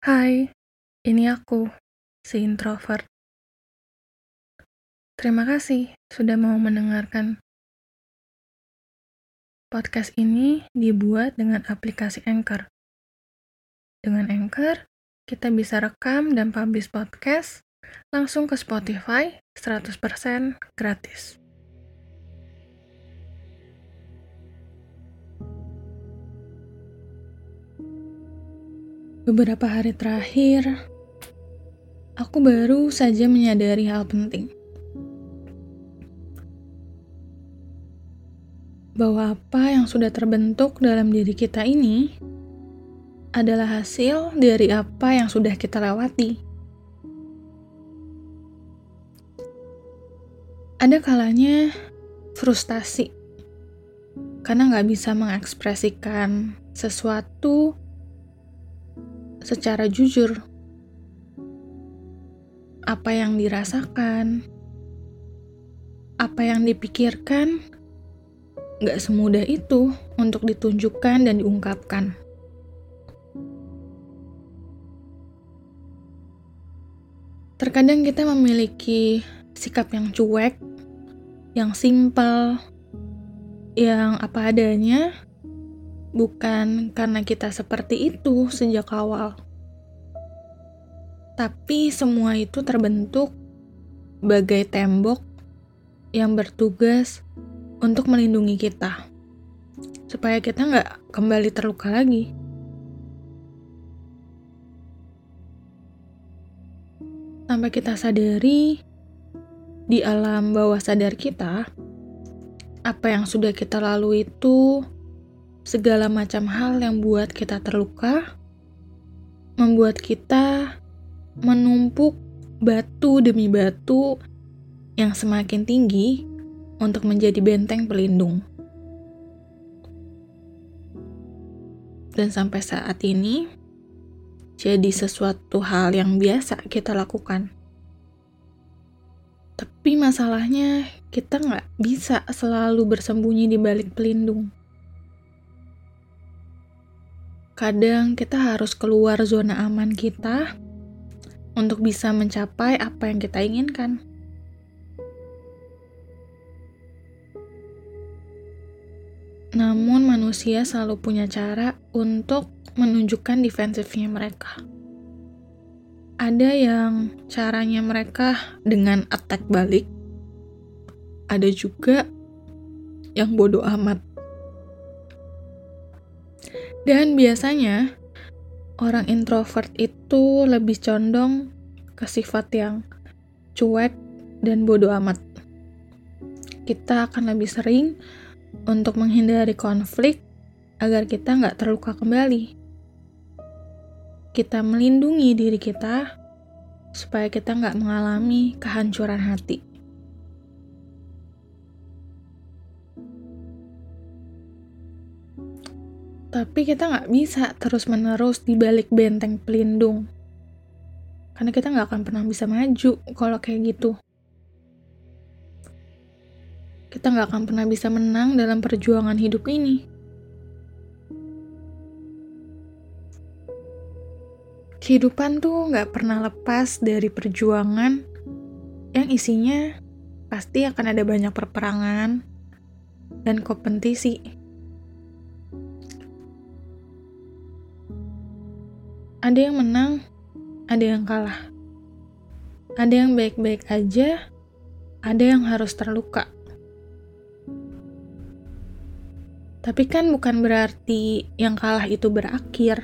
Hai, ini aku, si introvert. Terima kasih sudah mau mendengarkan. Podcast ini dibuat dengan aplikasi Anchor. Dengan Anchor, kita bisa rekam dan publish podcast langsung ke Spotify 100% gratis. Beberapa hari terakhir, aku baru saja menyadari hal penting. Bahwa apa yang sudah terbentuk dalam diri kita ini adalah hasil dari apa yang sudah kita lewati. Ada kalanya frustasi karena nggak bisa mengekspresikan sesuatu secara jujur. Apa yang dirasakan, apa yang dipikirkan, nggak semudah itu untuk ditunjukkan dan diungkapkan. Terkadang kita memiliki sikap yang cuek, yang simpel, yang apa adanya, bukan karena kita seperti itu sejak awal. Tapi semua itu terbentuk bagai tembok yang bertugas untuk melindungi kita. Supaya kita nggak kembali terluka lagi. Sampai kita sadari di alam bawah sadar kita, apa yang sudah kita lalui itu segala macam hal yang buat kita terluka, membuat kita menumpuk batu demi batu yang semakin tinggi untuk menjadi benteng pelindung. Dan sampai saat ini, jadi sesuatu hal yang biasa kita lakukan. Tapi masalahnya, kita nggak bisa selalu bersembunyi di balik pelindung Kadang kita harus keluar zona aman kita untuk bisa mencapai apa yang kita inginkan. Namun manusia selalu punya cara untuk menunjukkan defensifnya mereka. Ada yang caranya mereka dengan attack balik. Ada juga yang bodoh amat. Dan biasanya orang introvert itu lebih condong ke sifat yang cuek dan bodoh amat. Kita akan lebih sering untuk menghindari konflik agar kita nggak terluka kembali. Kita melindungi diri kita supaya kita nggak mengalami kehancuran hati. Tapi kita nggak bisa terus-menerus di balik benteng pelindung. Karena kita nggak akan pernah bisa maju kalau kayak gitu. Kita nggak akan pernah bisa menang dalam perjuangan hidup ini. Kehidupan tuh nggak pernah lepas dari perjuangan yang isinya pasti akan ada banyak perperangan dan kompetisi. Ada yang menang, ada yang kalah. Ada yang baik-baik aja, ada yang harus terluka. Tapi kan bukan berarti yang kalah itu berakhir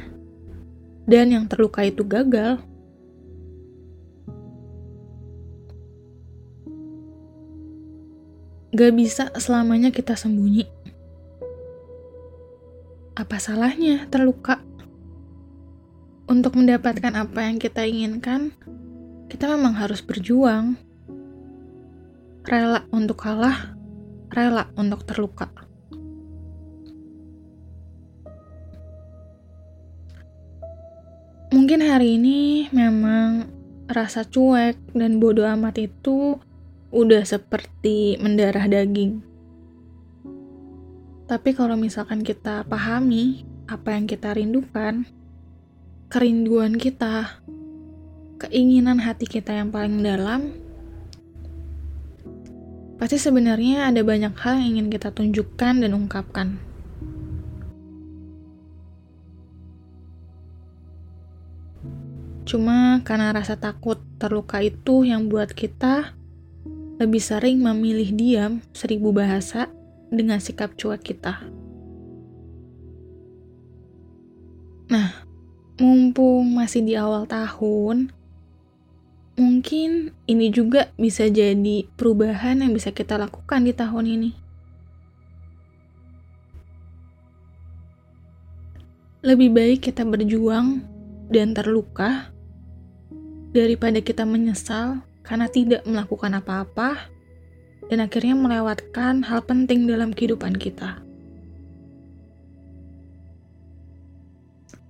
dan yang terluka itu gagal. Gak bisa selamanya kita sembunyi. apa salahnya terluka? Untuk mendapatkan apa yang kita inginkan, kita memang harus berjuang. Rela untuk kalah, rela untuk terluka. Mungkin hari ini memang rasa cuek dan bodoh amat itu udah seperti mendarah daging. Tapi kalau misalkan kita pahami apa yang kita rindukan, kerinduan kita, keinginan hati kita yang paling dalam, pasti sebenarnya ada banyak hal yang ingin kita tunjukkan dan ungkapkan. Cuma karena rasa takut terluka itu yang buat kita lebih sering memilih diam seribu bahasa dengan sikap cuek kita. Nah, mumpung masih di awal tahun, mungkin ini juga bisa jadi perubahan yang bisa kita lakukan di tahun ini. Lebih baik kita berjuang dan terluka daripada kita menyesal karena tidak melakukan apa-apa dan akhirnya melewatkan hal penting dalam kehidupan kita.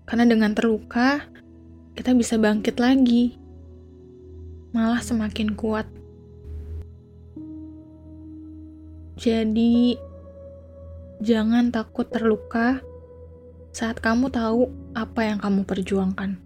Karena dengan terluka, kita bisa bangkit lagi. Malah semakin kuat. Jadi, jangan takut terluka saat kamu tahu apa yang kamu perjuangkan.